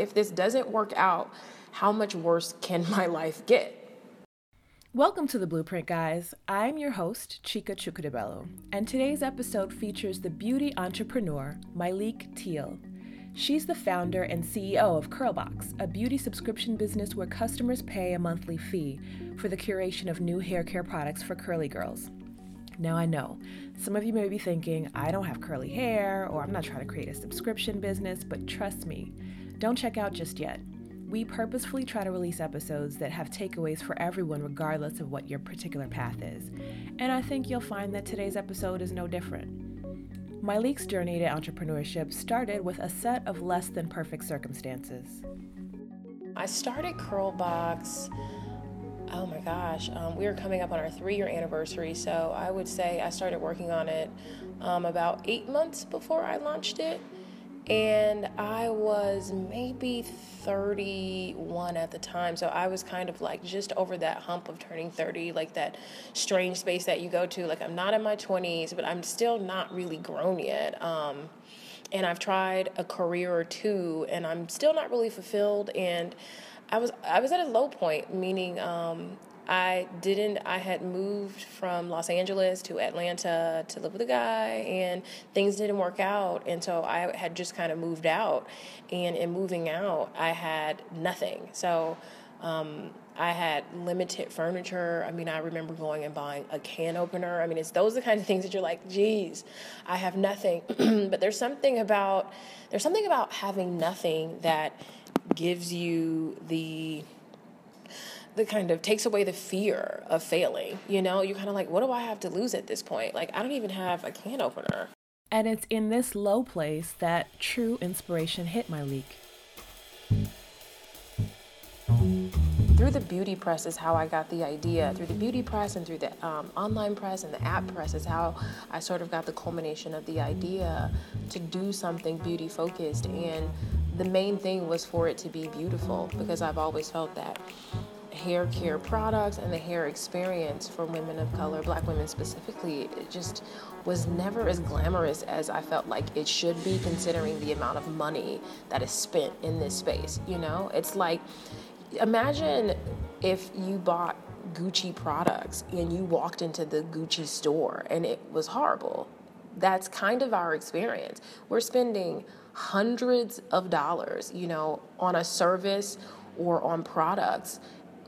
if this doesn't work out, how much worse can my life get? Welcome to the Blueprint Guys. I'm your host, Chika Chukudabello, and today's episode features the beauty entrepreneur, Myleik Teele. She's the founder and CEO of Curlbox, a beauty subscription business where customers pay a monthly fee for the curation of new hair care products for curly girls. Now, I know some of you may be thinking, I don't have curly hair, or I'm not trying to create a subscription business, but trust me, don't check out just yet. We purposefully try to release episodes that have takeaways for everyone, regardless of what your particular path is. And I think you'll find that today's episode is no different. Myleik's journey to entrepreneurship started with a set of less than perfect circumstances. I started Curlbox. Oh my gosh, um, we are coming up on our three year anniversary, so I would say I started working on it um, about eight months before I launched it and I was maybe 31 at the time. So I was kind of like just over that hump of turning 30, like that strange space that you go to. Like I'm not in my 20s, but I'm still not really grown yet. Um, and I've tried a career or two, and I'm still not really fulfilled. And I was I was at a low point, meaning um, I didn't, I had moved from Los Angeles to Atlanta to live with a guy, and things didn't work out. And so I had just kind of moved out. And in moving out, I had nothing. So um, I had limited furniture. I mean, I remember going and buying a can opener. I mean, it's those the kind of things that you're like, geez, I have nothing. but there's something about there's something about having nothing that gives you the the kind of takes away the fear of failing. You know, you're kind of like, what do I have to lose at this point? Like, I don't even have a can opener. And it's in this low place that true inspiration hit Myleik. Through the beauty press is how I got the idea. Through the beauty press and through the um, online press and the app press is how I sort of got the culmination of the idea to do something beauty focused. And the main thing was for it to be beautiful because I've always felt that hair care products and the hair experience for women of color, black women specifically, it just was never as glamorous as I felt like it should be, considering the amount of money that is spent in this space. You know, it's like imagine if you bought Gucci products and you walked into the Gucci store and it was horrible. That's kind of our experience. We're spending hundreds of dollars, you know, on a service or on products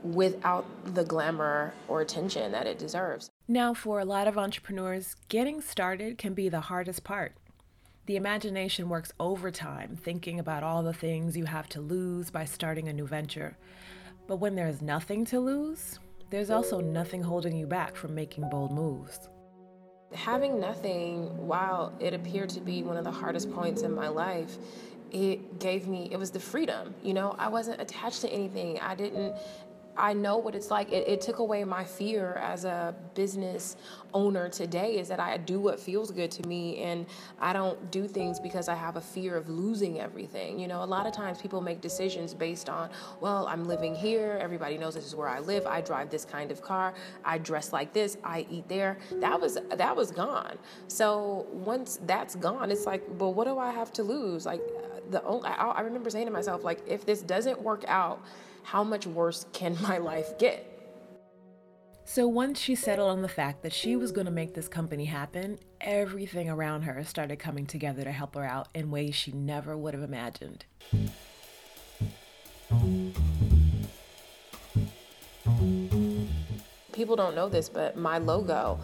without the glamour or attention that it deserves. Now, for a lot of entrepreneurs, getting started can be the hardest part. The imagination works overtime thinking about all the things you have to lose by starting a new venture. But when there's nothing to lose, there's also nothing holding you back from making bold moves. Having nothing, while it appeared to be one of the hardest points in my life, it gave me it was the freedom you know? I wasn't attached to anything. I didn't I know what it's like. It, it, took away my fear as a business owner today is that I do what feels good to me and I don't do things because I have a fear of losing everything. You know, a lot of times people make decisions based on, well, I'm living here, everybody knows this is where I live, I drive this kind of car, I dress like this, I eat there. That was that was gone. So once that's gone, it's like, well, what do I have to lose? Like the only I, I remember saying to myself like if this doesn't work out how much worse can my life get? So once she settled on the fact that she was going to make this company happen, everything around her started coming together to help her out in ways she never would have imagined. People don't know this, but my logo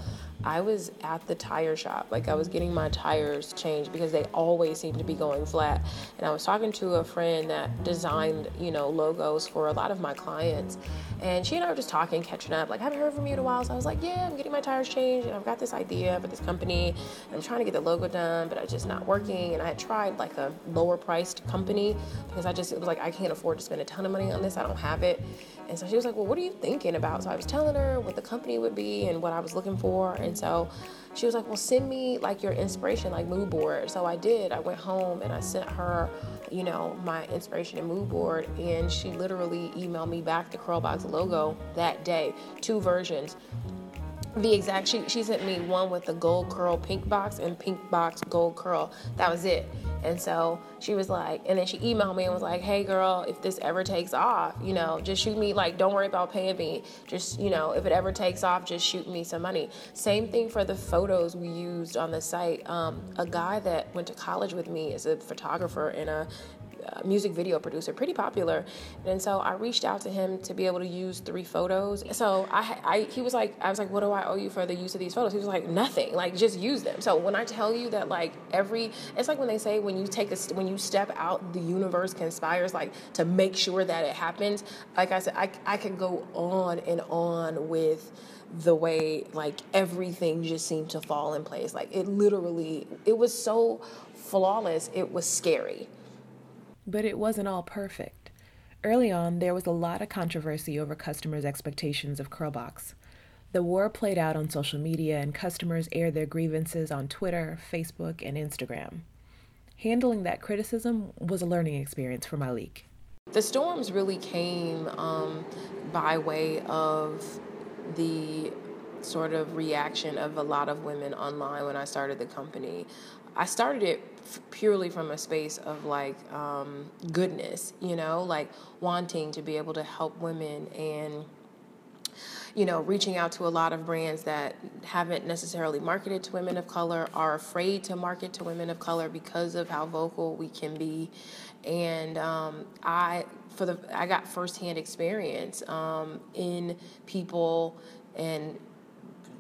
I was at the tire shop, like I was getting my tires changed because they always seem to be going flat. And I was talking to a friend that designed, you know, logos for a lot of my clients. And she and I were just talking, catching up, like, I haven't heard from you in a while. So I was like, yeah, I'm getting my tires changed and I've got this idea for this company. And I'm trying to get the logo done, but it's just not working. And I had tried like a lower priced company because I just, it was like, I can't afford to spend a ton of money on this. I don't have it. And so she was like, Well, what are you thinking about? So I was telling her what the company would be and what I was looking for. And so she was like, Well, send me like your inspiration, like mood board. So I did. I went home and I sent her, you know, my inspiration and mood board. And she literally emailed me back the Curlbox logo that day, two versions the exact she, she sent me one with the gold curl pink box and pink box gold curl that was it And so she was like, and then she emailed me and was like, hey girl, if this ever takes off, you know, just shoot me, like, don't worry about paying me. Just, you know, if it ever takes off, just shoot me some money. Same thing for the photos we used on the site. Um, a guy that went to college with me is a photographer and a music video producer, pretty popular. And so I reached out to him to be able to use three photos. So I, I, he was like, I was like, what do I owe you for the use of these photos? He was like, nothing. Like just use them. So when I tell you that, like every, it's like when they say when you take a, when you step out, the universe conspires like to make sure that it happens. Like I said, I, I can go on and on with the way like everything just seemed to fall in place. Like it literally, it was so flawless. It was scary. But it wasn't all perfect. Early on, there was a lot of controversy over customers' expectations of Curlbox. The war played out on social media, and customers aired their grievances on Twitter, Facebook, and Instagram. Handling that criticism was a learning experience for Myleik. The storms really came um, by way of the sort of reaction of a lot of women online when I started the company. I started it f- purely from a space of like um, goodness, you know, like wanting to be able to help women and you know, reaching out to a lot of brands that haven't necessarily marketed to women of color, are afraid to market to women of color because of how vocal we can be. And um, I, for the, I got firsthand experience um, in people and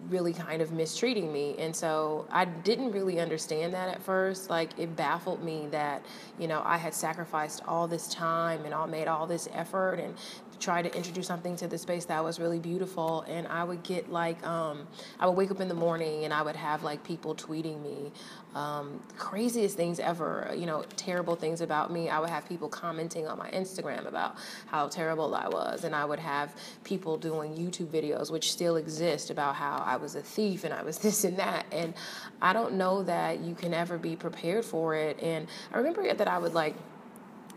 really kind of mistreating me. And so I didn't really understand that at first. Like it baffled me that, you know, I had sacrificed all this time and all made all this effort and try to introduce something to the space that was really beautiful. And i would get like um, i would wake up in the morning and i would have like people tweeting me um, craziest things ever you know terrible things about me. I would have people commenting on my instagram about how terrible i was. And i would have people doing youtube videos which still exist about how i was a thief and i was this and that. And i don't know that you can ever be prepared for it. And i remember that i would like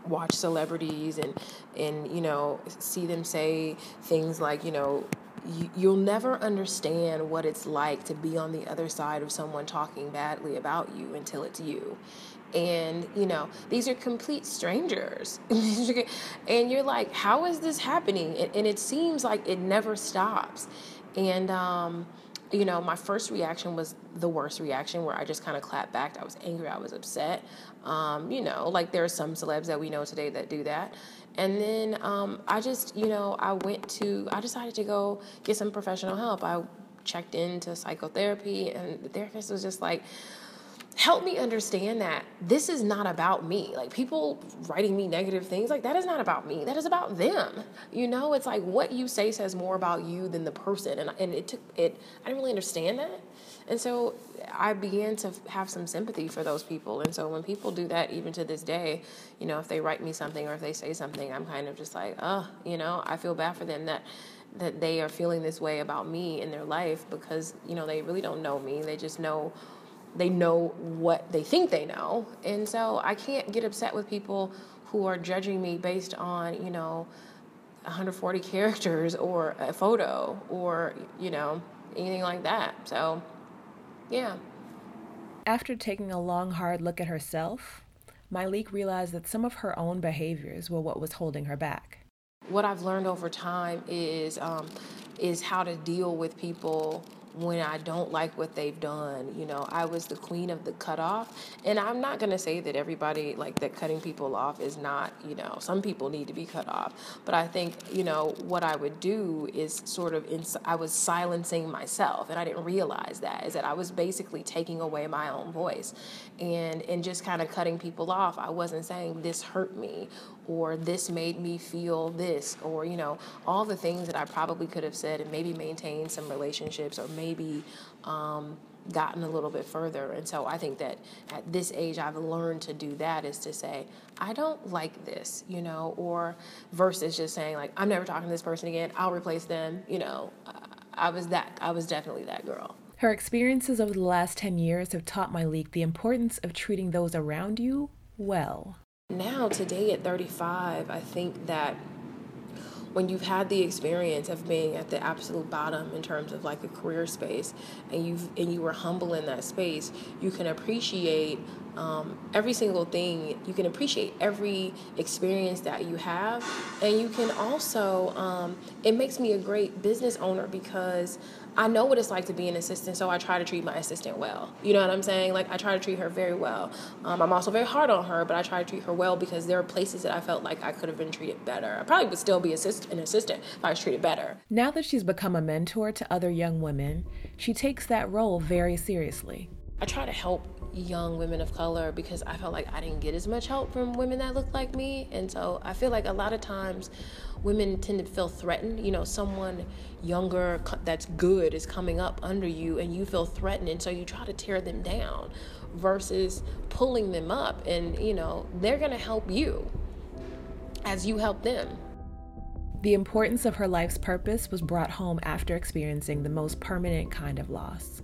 watch celebrities and and you know see them say things like you know you, you'll never understand what it's like to be on the other side of someone talking badly about you until it's you. And you know these are complete strangers. And you're like how is this happening? And, and it seems like it never stops. And um you know, my first reaction was the worst reaction where I just kind of clapped back. I was angry, I was upset. Um, you know, like there are some celebs that we know today that do that. And then um, I just, you know, I went to, I decided to go get some professional help. I checked into psychotherapy, and the therapist was just like, help me understand that this is not about me. Like people writing me negative things, like that is not about me. That is about them. You know, it's like what you say says more about you than the person. And and it took it. I didn't really understand that, and so I began to have some sympathy for those people. And so when people do that, even to this day, you know, if they write me something or if they say something, I'm kind of just like, oh, you know, I feel bad for them that that they are feeling this way about me in their life because you know they really don't know me. They just know they know what they think they know. And so I can't get upset with people who are judging me based on, you know, 140 characters or a photo or, you know, anything like that. So, yeah. After taking a long, hard look at herself, Myleik realized that some of her own behaviors were what was holding her back. What I've learned over time is um, is how to deal with people when I don't like what they've done. You know, I was the queen of the cutoff. And I'm not going to say that everybody, like, that cutting people off is not, you know, some people need to be cut off. But I think, you know, what I would do is sort of, ins- I was silencing myself. And I didn't realize that, is that I was basically taking away my own voice. And, and just kind of cutting people off, I wasn't saying this hurt me or this made me feel this or you know all the things that i probably could have said and maybe maintained some relationships or maybe um, gotten a little bit further. And so i think that at this age i've learned to do that is to say i don't like this you know or versus just saying like i'm never talking to this person again. I'll replace them you know. I was that i was definitely that girl. Her experiences over the last 10 years have taught Myleik the importance of treating those around you well. Now today at 35 i think that when you've had the experience of being at the absolute bottom in terms of like a career space and you've and you were humble in that space you can appreciate um, every single thing. You can appreciate every experience that you have, and you can also. Um, it makes me a great business owner because I know what it's like to be an assistant, so I try to treat my assistant well. You know what I'm saying? Like I try to treat her very well. Um, I'm also very hard on her, but I try to treat her well because there are places that I felt like I could have been treated better. I probably would still be assist- an assistant if I was treated better. Now that she's become a mentor to other young women, she takes that role very seriously. I try to help young women of color because I felt like I didn't get as much help from women that looked like me. And so I feel like a lot of times women tend to feel threatened. You know, someone younger that's good is coming up under you and you feel threatened. And so you try to tear them down versus pulling them up. And, you know, they're going to help you as you help them. The importance of her life's purpose was brought home after experiencing the most permanent kind of loss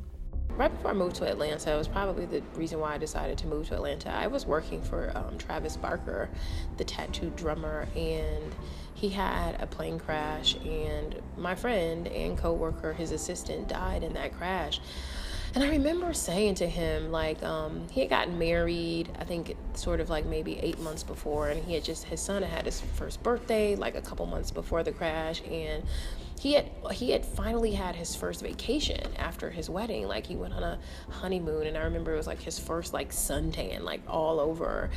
right before I moved to Atlanta, it was probably the reason why I decided to move to Atlanta. I was working for um, Travis Barker, the tattoo drummer, and he had a plane crash, and my friend and coworker, his assistant, died in that crash. And I remember saying to him, like, um, he had gotten married, I think sort of like maybe eight months before, and he had just, his son had had his first birthday, like a couple months before the crash, and he had he had finally had his first vacation after his wedding. Like he went on a honeymoon and i remember it was like his first like suntan like all over.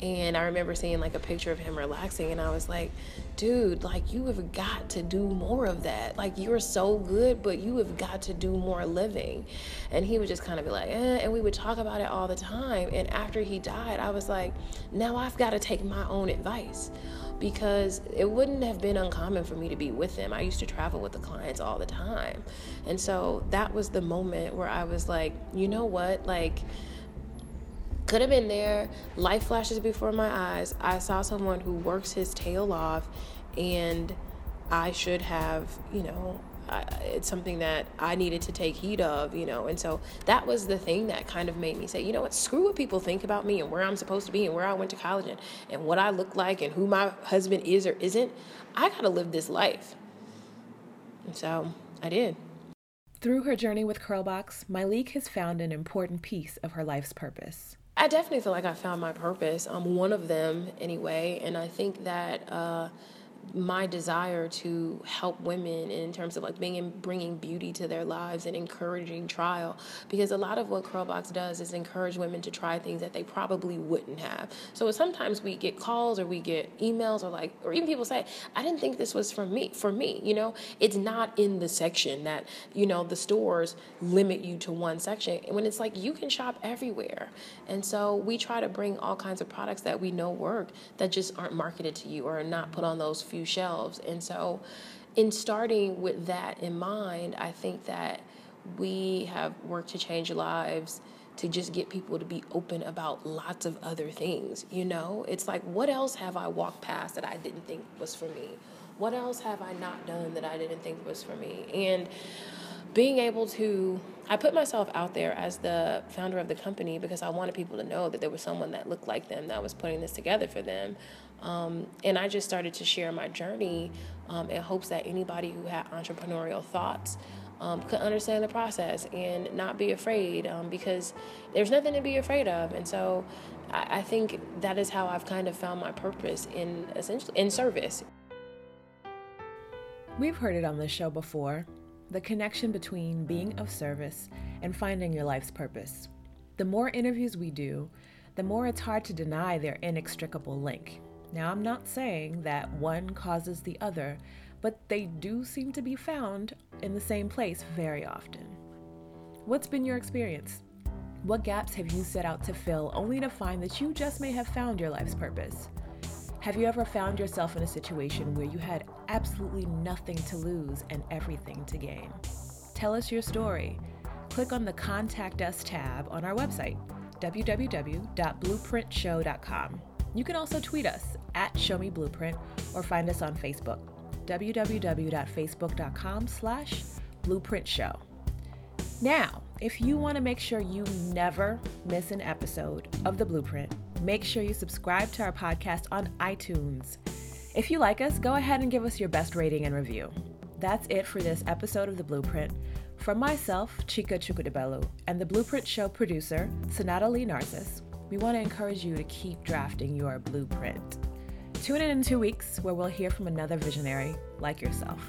And i remember seeing like a picture of him relaxing and i was like dude like you have got to do more of that. Like you're so good but you have got to do more living. And he would just kind of be like eh, and we would talk about it all the time. And after he died i was like now i've got to take my own advice because it wouldn't have been uncommon for me to be with them. I used to travel with the clients all the time. And so that was the moment where I was like, you know what? Like, could have been there. Life flashes before my eyes. I saw someone who works his tail off, and I should have, you know, I, it's something that I needed to take heed of, you know. And so that was the thing that kind of made me say, you know what, screw what people think about me and where I'm supposed to be and where I went to college and, and what I look like and who my husband is or isn't. I got to live this life. And so I did. Through her journey with Curlbox, Myleik has found an important piece of her life's purpose. I definitely feel like I found my purpose. I'm um, one of them, anyway. And I think that. Uh, my desire to help women in terms of like being bringing beauty to their lives and encouraging trial because a lot of what curlbox does is encourage women to try things that they probably wouldn't have. So sometimes we get calls or we get emails or like or even people say i didn't think this was for me for me you know? It's not in the section that you know the stores limit you to one section when it's like you can shop everywhere. And so we try to bring all kinds of products that we know work that just aren't marketed to you or are not put on those few shelves. And so, in starting with that in mind, I think that we have worked to change lives to just get people to be open about lots of other things. You know, it's like, what else have I walked past that I didn't think was for me? What else have I not done that I didn't think was for me? And being able to I put myself out there as the founder of the company because I wanted people to know that there was someone that looked like them that was putting this together for them. Um, and I just started to share my journey um, in hopes that anybody who had entrepreneurial thoughts um, could understand the process and not be afraid um, because there's nothing to be afraid of. And so I, I think that is how I've kind of found my purpose in essentially in service. We've heard it on this show before the connection between being of service and finding your life's purpose. The more interviews we do, the more it's hard to deny their inextricable link. Now, I'm not saying that one causes the other, but they do seem to be found in the same place very often. What's been your experience? What gaps have you set out to fill only to find that you just may have found your life's purpose? Have you ever found yourself in a situation where you had absolutely nothing to lose and everything to gain? Tell us your story. Click on the Contact Us tab on our website, www.blueprintshow.com. You can also tweet us at ShowMeBlueprint or find us on Facebook, www.facebook.com slash Blueprint Show. Now, if you want to make sure you never miss an episode of The Blueprint, make sure you subscribe to our podcast on iTunes. If you like us, go ahead and give us your best rating and review. That's it for this episode of The Blueprint. From myself, Chika Chukudibelu, and the Blueprint Show producer, Sonata Lee Narcissus, we want to encourage you to keep drafting your blueprint. Tune in in two weeks where we'll hear from another visionary like yourself.